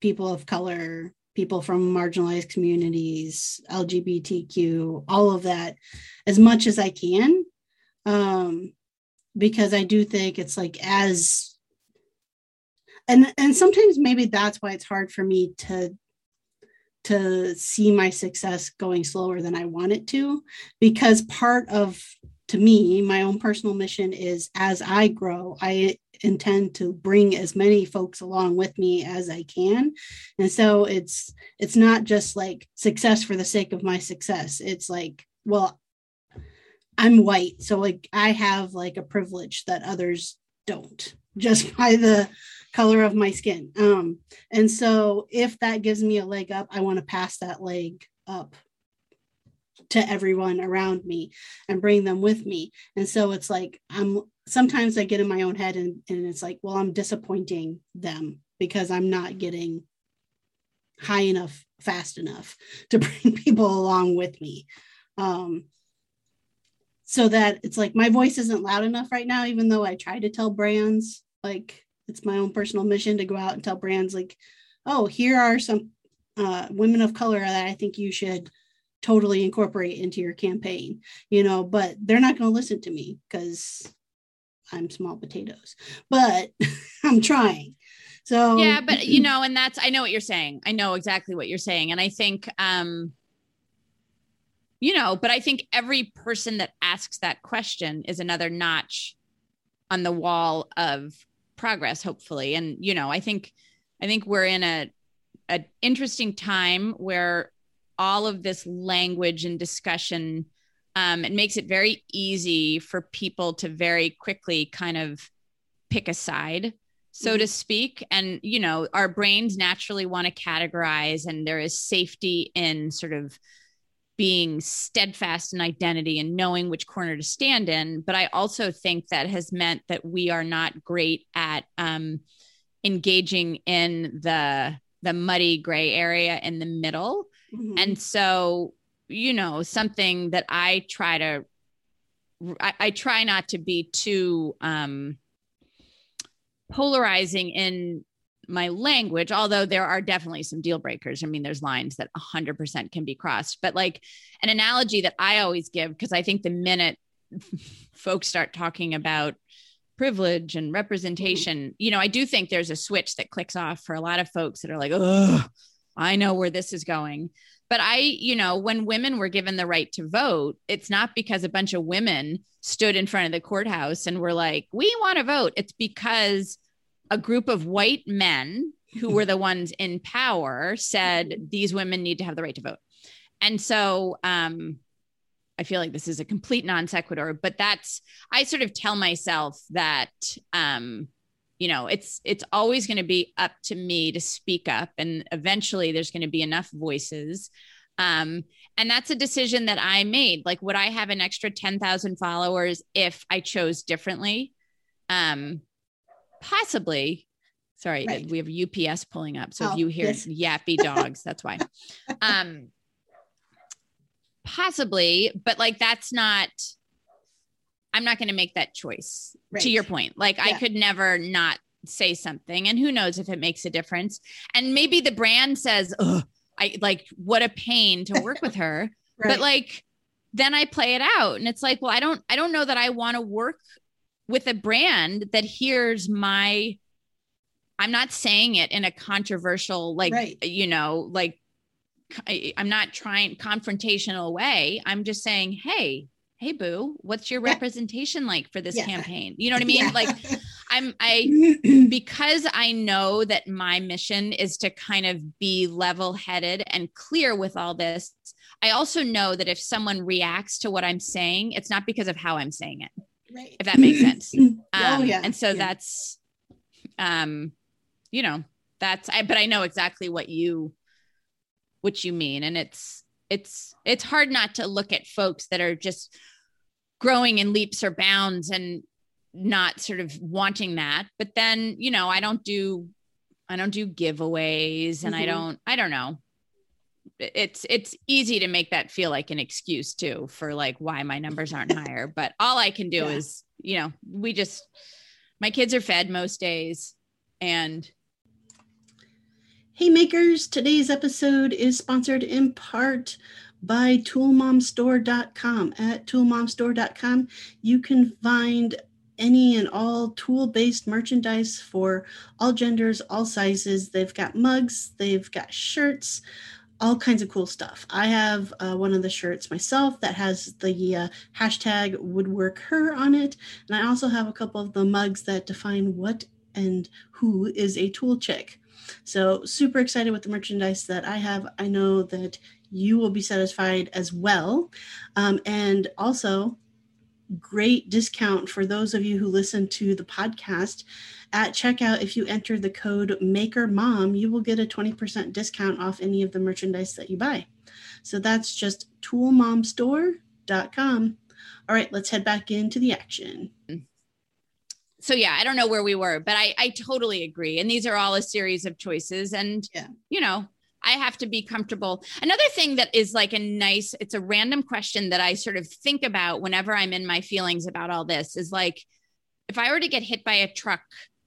people of color people from marginalized communities, LGBTQ, all of that, as much as I can. Um, because I do think it's like as and and sometimes maybe that's why it's hard for me to to see my success going slower than I want it to because part of to me my own personal mission is as I grow I intend to bring as many folks along with me as I can. And so it's it's not just like success for the sake of my success. It's like, well, I'm white, so like I have like a privilege that others don't just (laughs) by the color of my skin. Um, and so if that gives me a leg up, I want to pass that leg up to everyone around me and bring them with me. And so it's like I'm sometimes I get in my own head and, and it's like, well, I'm disappointing them because I'm not getting high enough fast enough (laughs) to bring people along with me. Um, so that it's like my voice isn't loud enough right now, even though I try to tell brands like it's my own personal mission to go out and tell brands like, oh, here are some uh, women of color that I think you should totally incorporate into your campaign, you know, but they're not going to listen to me because I'm small potatoes, but (laughs) I'm trying. So yeah, but you (clears throat) know, and that's I know what you're saying. I know exactly what you're saying, and I think, um, you know, but I think every person that asks that question is another notch on the wall of progress, hopefully. And you know, I think, I think we're in a an interesting time where all of this language and discussion um, it makes it very easy for people to very quickly kind of pick a side so mm-hmm. to speak and you know our brains naturally want to categorize and there is safety in sort of being steadfast in identity and knowing which corner to stand in but i also think that has meant that we are not great at um, engaging in the the muddy gray area in the middle mm-hmm. and so you know, something that I try to, I, I try not to be too um, polarizing in my language, although there are definitely some deal breakers. I mean, there's lines that 100% can be crossed, but like an analogy that I always give, because I think the minute (laughs) folks start talking about privilege and mm-hmm. representation, you know, I do think there's a switch that clicks off for a lot of folks that are like, oh, I know where this is going. But I, you know, when women were given the right to vote, it's not because a bunch of women stood in front of the courthouse and were like, we want to vote. It's because a group of white men who were (laughs) the ones in power said these women need to have the right to vote. And so um, I feel like this is a complete non sequitur, but that's, I sort of tell myself that, um, you know it's it's always going to be up to me to speak up and eventually there's going to be enough voices. Um and that's a decision that i made. Like would i have an extra 10,000 followers if i chose differently? Um possibly sorry right. we have ups pulling up so oh, if you hear yes. (laughs) yappy dogs that's why (laughs) um possibly but like that's not I'm not going to make that choice right. to your point. Like yeah. I could never not say something and who knows if it makes a difference. And maybe the brand says, "Oh, I like what a pain to work with her." (laughs) right. But like then I play it out and it's like, well, I don't I don't know that I want to work with a brand that hears my I'm not saying it in a controversial, like, Right. you know, like I, I'm not trying confrontational way. I'm just saying, hey, hey, boo, what's your representation like for this Yeah. campaign? You know what I mean? Yeah. Like, I'm, I, (clears throat) because I know that my mission is to kind of be level headed and clear with all this. I also know that if someone reacts to what I'm saying, it's not because of how I'm saying it, right. if that makes sense. (clears throat) oh Um, yeah. And so yeah. that's, um, you know, that's, I, but I know exactly what you, what you mean. And it's, it's, it's hard not to look at folks that are just growing in leaps or bounds and not sort of wanting that. But then, you know, I don't do, I don't do giveaways and I Mhm. don't, I don't know. It's it's easy to make that feel like an excuse too for like why my numbers aren't higher. But all I can do Yeah. is, you know, we just my kids are fed most days and Hey makers, today's episode is sponsored in part by toolmomstore.com. At toolmomstore.com, you can find any and all tool based merchandise for all genders, all sizes. They've got mugs, they've got shirts, all kinds of cool stuff. I have uh, one of the shirts myself that has the uh, hashtag woodwork her on it. And I also have a couple of the mugs that define what and who is a tool chick. So, super excited with the merchandise that I have. I know that you will be satisfied as well. Um, and also, great discount for those of you who listen to the podcast. At checkout, if you enter the code MakerMom, you will get a 20% discount off any of the merchandise that you buy. So, that's just toolmomstore.com. All right, let's head back into the action. so yeah, I don't know where we were, but I I totally agree. And these are all a series of choices and Yeah. you know, I have to be comfortable. Another thing that is like a nice it's a random question that I sort of think about whenever I'm in my feelings about all this is like if I were to get hit by a truck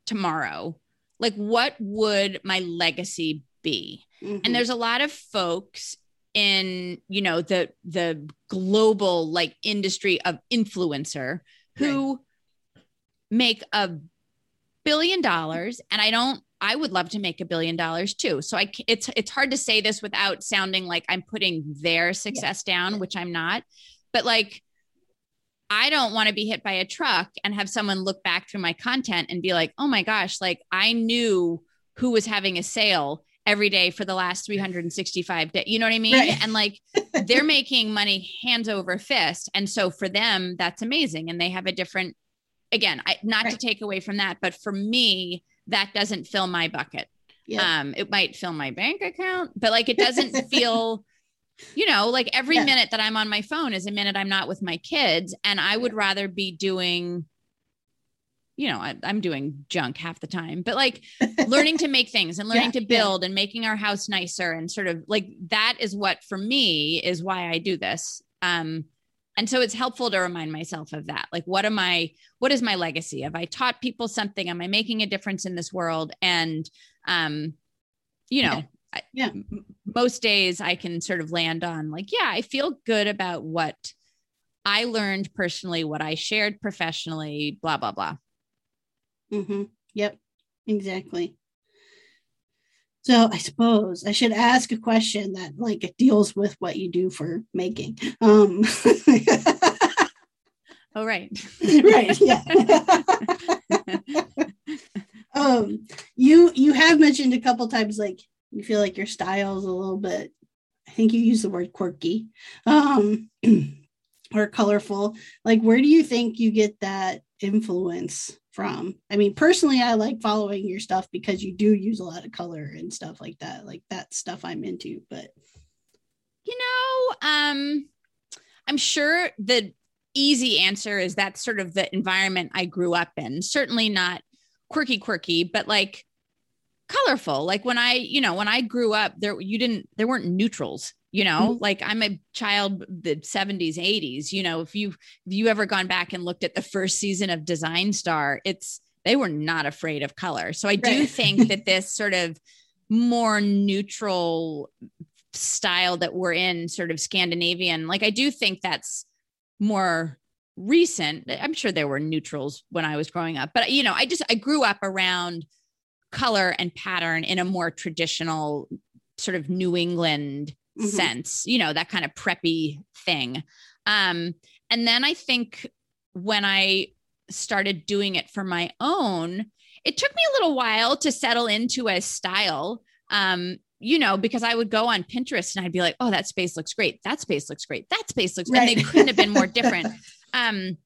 tomorrow, like what would my legacy be? Mhm. and there's a lot of folks in you know the the global like industry of influencer who make a billion dollars and i don't i would love to make a billion dollars too. So i it's it's hard to say this without sounding like i'm putting their success down which i'm not. But like i don't want to be hit by a truck and have someone look back through my content and be like oh my gosh like i knew who was having a sale every day for the last 365 days. You know what I mean? Right. And like (laughs) they're making money hands over fist. And so for them, that's amazing. And they have a different, again, I, not to take away from that, but for me, that doesn't fill my bucket. yeah. Um, it might fill my bank account, but like it doesn't (laughs) feel, you know, like every Yeah. minute that I'm on my phone is a minute I'm not with my kids. And I would rather be doing, you know, I, I'm doing junk half the time, but like (laughs) learning to make things and learning Yeah, to yeah. build and making our house nicer and sort of like that is what for me is why I do this. Um, and so it's helpful to remind myself of that. Like, what am I, what is my legacy? Have I taught people something? Am I making a difference in this world? And, um, you know, I- Yeah. m- most days I can sort of land on like, yeah, I feel good about what I learned personally, what I shared professionally, blah, blah, blah. Mm-hmm. Yep, exactly. So I suppose I should ask a question that like deals with what you do for making. Um, (laughs) Oh, right. (laughs) right. Yeah. (laughs) um, you you have mentioned a couple times like you feel like your style is a little bit. I think you use the word quirky, um, (clears throat) or colorful. Like, where do you think you get that influence from? I mean, personally, I like following your stuff because you do use a lot of color and stuff like that. Like that stuff I'm into. But You know, um, I'm sure the easy answer is that's sort of the environment I grew up in. Certainly not quirky, quirky, but like colorful. Like when I, you know, when I grew up, there you didn't there weren't neutrals. You know, mm-hmm. like I'm a child the 70s, 80s. You know, if you if you ever gone back and looked at the first season of Design Star, it's they were not afraid of color. So I do Right. think that this sort of more neutral style that we're in, sort of Scandinavian, like I do think that's more recent. I'm sure there were neutrals when I was growing up, but you know, I just I grew up around color and pattern in a more traditional sort of New England mm-hmm. sense, you know, that kind of preppy thing. Um, and then I think when I started doing it for my own, it took me a little while to settle into a style. Um, you know, because I would go on Pinterest and I'd be like, oh, that space looks great. That space looks great. That space looks right. and they couldn't have been more different. (laughs) Um,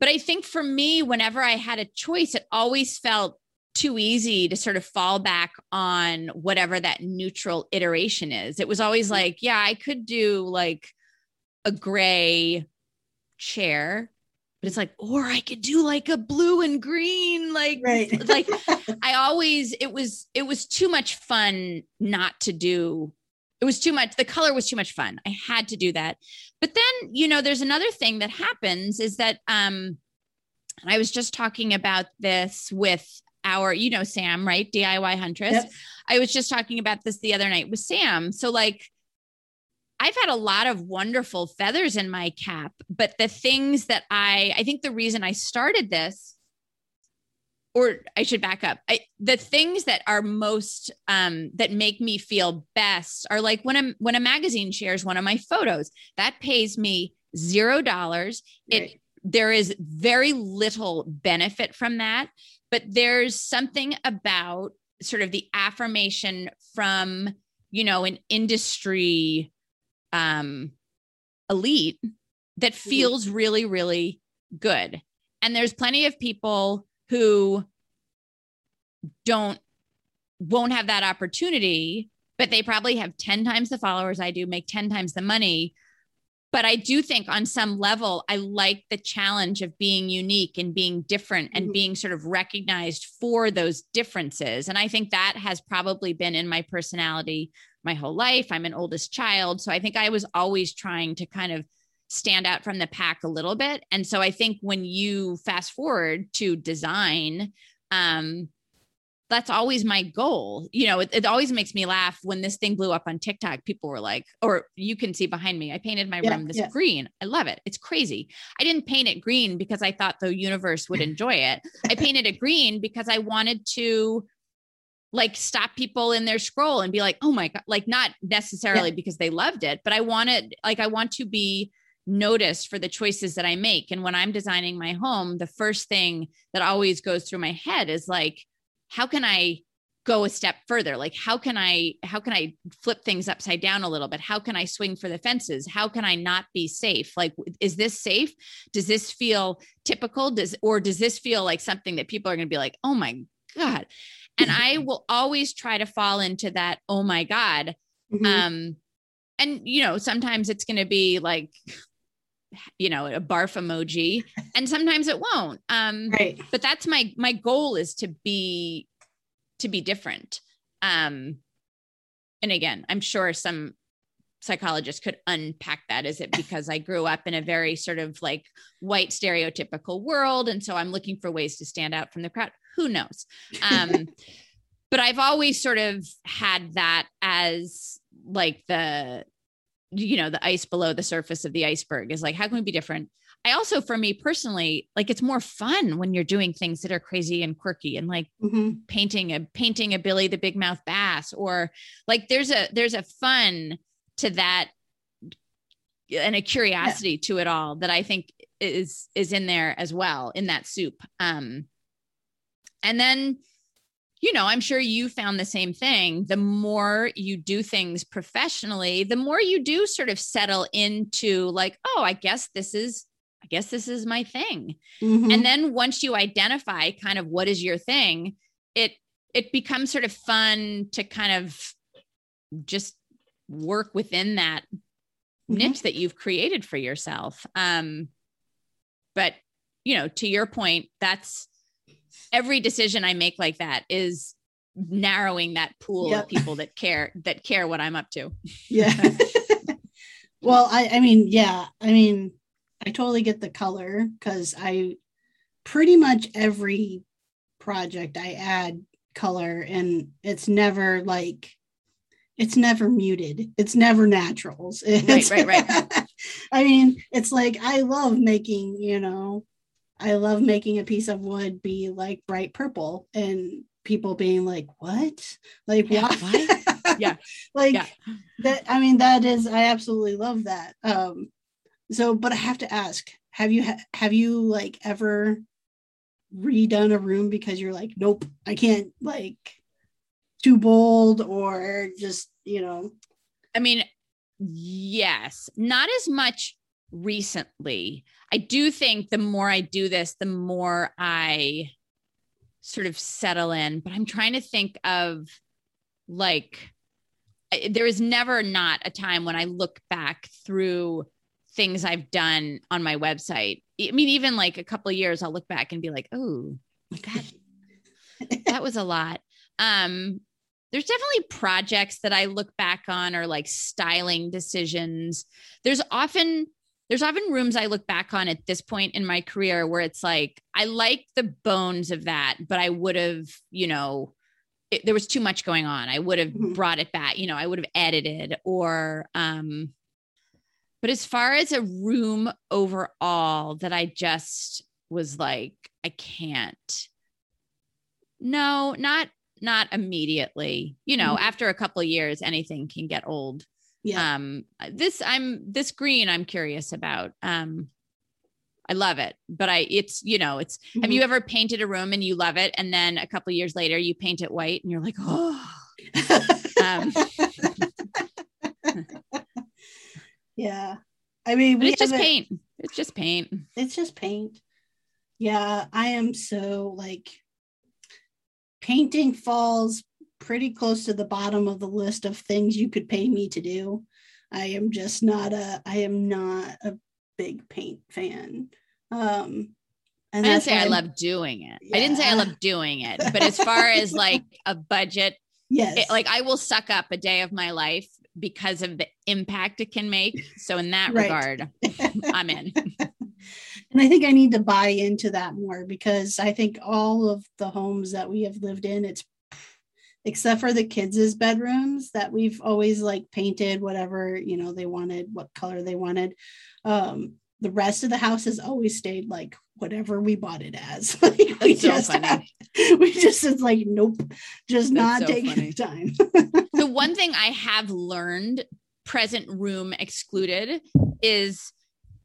but I think for me, whenever I had a choice, it always felt too easy to sort of fall back on whatever that neutral iteration is. It was always mm-hmm. like, yeah, I could do like a gray chair, but it's like, or I could do like a blue and green, like, right. (laughs) like (laughs) I always, it was, it was too much fun not to do. It was too much. The color was too much fun. I had to do that. But then, you know, there's another thing that happens is that, um, I was just talking about this with our, you know, Sam, right? DIY Huntress. Yep. I was just talking about this the other night with Sam. So, like, I've had a lot of wonderful feathers in my cap, but the things that I, I think the reason I started this, or I should back up, I, the things that are most, um, that make me feel best are like when a, when a magazine shares one of my photos, that pays me zero dollars. Right. It, there is very little benefit from that but there's something about sort of the affirmation from you know an industry um elite that mm-hmm. feels really really good and there's plenty of people who don't won't have that opportunity but they probably have 10 times the followers I do make 10 times the money but I do think on some level, I like the challenge of being unique and being different and mm-hmm. being sort of recognized for those differences. And I think that has probably been in my personality my whole life. I'm an oldest child. So I think I was always trying to kind of stand out from the pack a little bit. And so I think when you fast forward to design, um, that's always my goal. You know, it, it, always makes me laugh when this thing blew up on TikTok. People were like, or you can see behind me, I painted my yeah, room this yeah. green. I love it. It's crazy. I didn't paint it green because I thought the universe would (laughs) enjoy it. I painted it green because I wanted to like stop people in their scroll and be like, oh my God, like not necessarily yeah. because they loved it, but I wanted, like, I want to be noticed for the choices that I make. And when I'm designing my home, the first thing that always goes through my head is like, how can I go a step further? Like how can i how can i flip things upside down a little bit? How can i swing for the fences? How can i not be safe? Like is this safe? Does this feel typical? Does or does this feel like something that people are going to be like oh my god. And i will always try to fall into that oh my god. Mm-hmm. um and you know sometimes it's going to be like you know a barf emoji and sometimes it won't. Um right. but that's my my goal is to be to be different. Um and again i'm sure some psychologists could unpack that. Is it because i grew up in a very sort of like white stereotypical world and so i'm looking for ways to stand out from the crowd? Who knows? Um (laughs) but i've always sort of had that as like the you know the ice below the surface of the iceberg is like how can we be different i also for me personally like it's more fun when you're doing things that are crazy and quirky and like mm-hmm. painting a painting a billy the big mouth bass or like there's a there's a fun to that and a curiosity yeah. to it all that i think is is in there as well in that soup um and then you know, I'm sure you found the same thing. The more you do things professionally, the more you do sort of settle into like, oh, I guess this is I guess this is my thing. Mm-hmm. And then once you identify kind of what is your thing, it it becomes sort of fun to kind of just work within that mm-hmm. niche that you've created for yourself. Um but you know, to your point, that's every decision I make like that is narrowing that pool yep. of people that care that care what I'm up to. Yeah. (laughs) well, I I mean, yeah, I mean, I totally get the color because I pretty much every project I add color and it's never like it's never muted. It's never naturals. It's, (laughs) right, right, right. (laughs) I mean, it's like I love making, you know, I love making a piece of wood be like bright purple and people being like, "What? Like Yeah, why?" Yeah. (laughs) like Yeah. that. I mean, that is. I absolutely love that. Um, so, but I have to ask: Have you ha- have you like ever redone a room because you're like, nope, I can't like too bold or just you know, I mean, yes, not as much recently. I do think the more I do this, the more I sort of settle in, but I'm trying to think of like, there is never not a time when I look back through things I've done on my website. I mean, even like a couple years, I'll look back and be like, oh, that that was a lot. Um, there's definitely projects that I look back on or like styling decisions. There's often there's often rooms I look back on at this point in my career where it's like I like the bones of that, but I would have, you know, it, there was too much going on. I would have Mhm. brought it back, you know, I would have edited or um but as far as a room overall that I just was like I can't no, not not immediately. You know, Mhm. after a couple of years, anything can get old. Yeah, Um, this I'm this green I'm curious about. Um, I love it, but I it's you know it's. Have Mhm. you ever painted a room and you love it, and then a couple of years later you paint it white and you're like, oh, um, (laughs) yeah. I mean, it's just paint. It's just paint. it's just paint. Yeah, I am so like painting falls pretty close to the bottom of the list of things you could pay me to do. I am just not a I am not a big paint fan. Um and I didn't say I love doing it. I didn't say I love doing it, but as far as (laughs) like a budget, yes. it, like I will suck up a day of my life because of the impact it can make. So in that Right. regard, (laughs) I'm in. and I think I need to buy into that more because I think all of the homes that we have lived in, it's except for the kids' bedrooms that we've always like painted whatever you know they wanted, what color they wanted. Um, the rest of the house has always stayed like whatever we bought it as. (laughs) like we so just funny. we just it's like nope, just That's not so taking funny. time. the one thing I have learned, present room excluded, is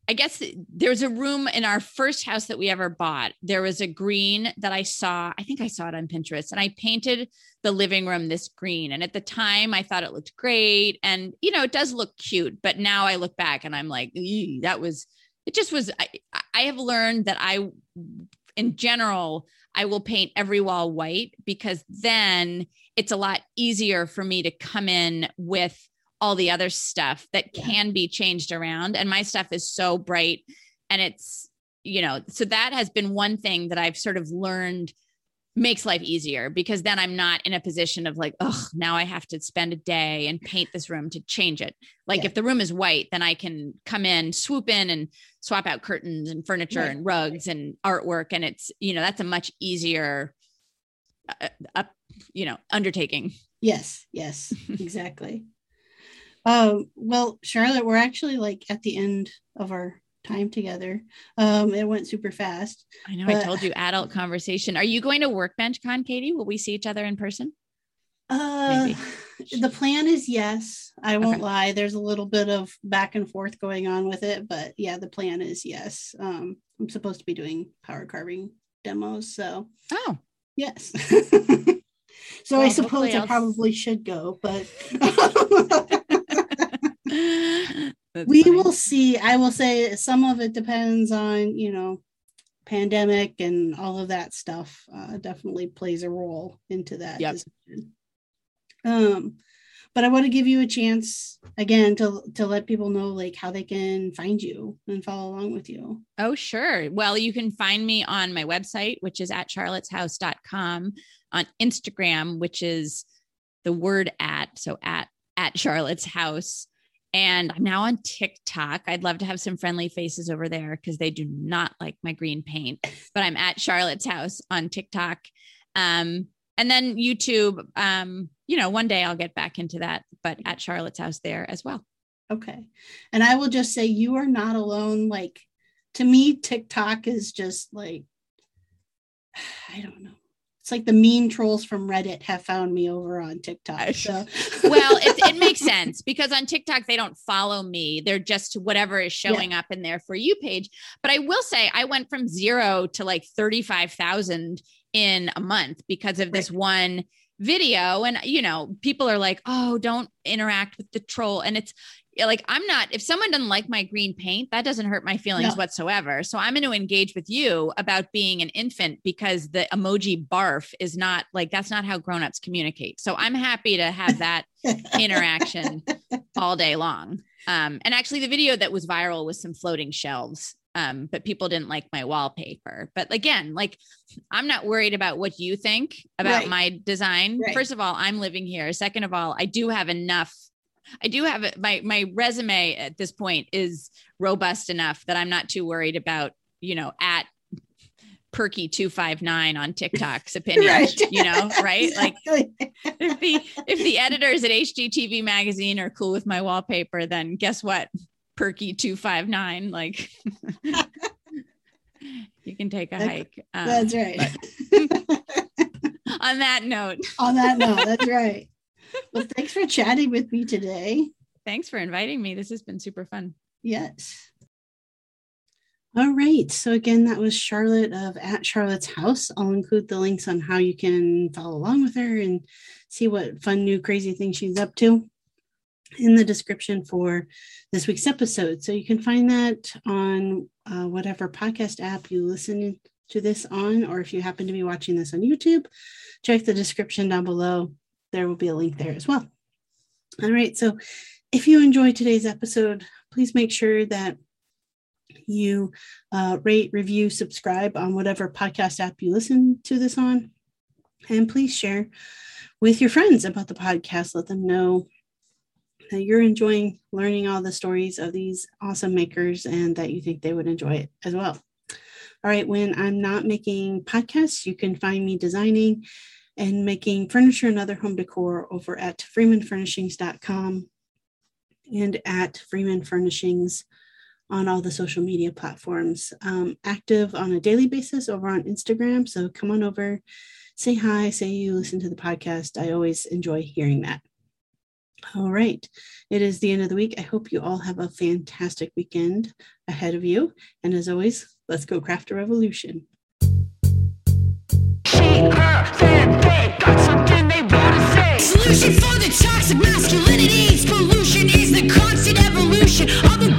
I guess there's a room in our first house that we ever bought. There was a green that I saw. I think I saw it on Pinterest, and I painted the living room this green. And at the time, I thought it looked great, and you know, it does look cute. But now I look back and I'm like, that was. It just was. I, I have learned that I, in general, I will paint every wall white because then it's a lot easier for me to come in with all the other stuff that Yeah. can be changed around and my stuff is so bright and it's you know so that has been one thing that I've sort of learned makes life easier because then I'm not in a position of like oh now I have to spend a day and paint this room to change it like Yeah. if the room is white then I can come in swoop in and swap out curtains and furniture Right, and rugs and artwork and it's you know that's a much easier uh, uh, you know undertaking Yes, yes, (laughs) exactly. Um, well, Charlotte, we're actually like at the end of our time together. Um, it went super fast. I know I told you adult conversation. Are you going to Workbench Con, Katie? Will we see each other in person? Uh, Maybe. the plan is yes. I won't Okay. lie. There's a little bit of back and forth going on with it, but yeah, the plan is yes. Um, I'm supposed to be doing power carving demos, so Oh, yes. (laughs) so Well, I suppose I probably should go, but (laughs) That's we will see i will say some of it depends on you know pandemic and all of that stuff uh, definitely plays a role into that Yep. decision. um but i want to give you a chance again to to let people know like how they can find you and follow along with you Oh, sure. Well, you can find me on my website, which is at charlotteshouse.com, on Instagram, which is the word at, so at at Charlotte's House. And I'm now on TikTok. I'd love to have some friendly faces over there because they do not like my green paint. But I'm at Charlotte's House on TikTok. Um, and then YouTube, um, you know, one day I'll get back into that, but at Charlotte's House there as well. okay and i will just say you are not alone like to me tiktok is just like (sighs) i don't know it's like the mean trolls from Reddit have found me over on TikTok. So. (laughs) well, it, it, (laughs) makes sense because on TikTok they don't follow me; they're just whatever is showing yeah. up in their for you page. But I will say, I went from zero to like thirty five thousand in a month because of this right. one video and you know people are like oh don't interact with the troll and it's like I'm not if someone doesn't like my green paint, that doesn't hurt my feelings no. whatsoever. So I'm going to engage with you about being an infant because the emoji barf is not like that's not how grown-ups communicate. So I'm happy to have (laughs) that interaction all day long. Um, and actually the video that was viral was some floating shelves. Um, but people didn't like my wallpaper. But again, like I'm not worried about what you think about right. my design. Right. First of all, I'm living here. Second of all, I do have enough I do have. My my resume at this point is robust enough that I'm not too worried about, you know, at perky 259 on TikTok's (laughs) opinion, right. (laughs) you know, right? Like if the if the editors at HGTV magazine are cool with my wallpaper, then guess what? Perky 259 like (laughs) you can take a hike. Um, that's right. on that note. on that note, that's right well, thanks for chatting with me today. Thanks for inviting me. This has been super fun. Yes. All right. So again, that was Charlotte of At Charlotte's House. I'll include the links on how you can follow along with her and see what fun, new, crazy things she's up to in the description for this week's episode. So you can find that on uh, whatever podcast app you listen to this on, or if you happen to be watching this on YouTube, check the description down below there will be a link there as well. All right. So if you enjoyed today's episode, please make sure that you uh, rate, review, subscribe on whatever podcast app you listen to this on. And please share with your friends about the podcast. Let them know that you're enjoying learning all the stories of these awesome makers and that you think they would enjoy it as well. All right, when I'm not making podcasts, you can find me designing and making furniture and other home decor over at freemanfurnishings.com and at Freeman Furnishings on all the social media platforms. Um, active on a daily basis over on Instagram. So come on over, say hi, say you listen to the podcast. I always enjoy hearing that. All right. It is the end of the week. I hope you all have a fantastic weekend ahead of you. And as always, let's go craft a revolution Solution for the toxic masculinities. Pollution is the constant evolution of the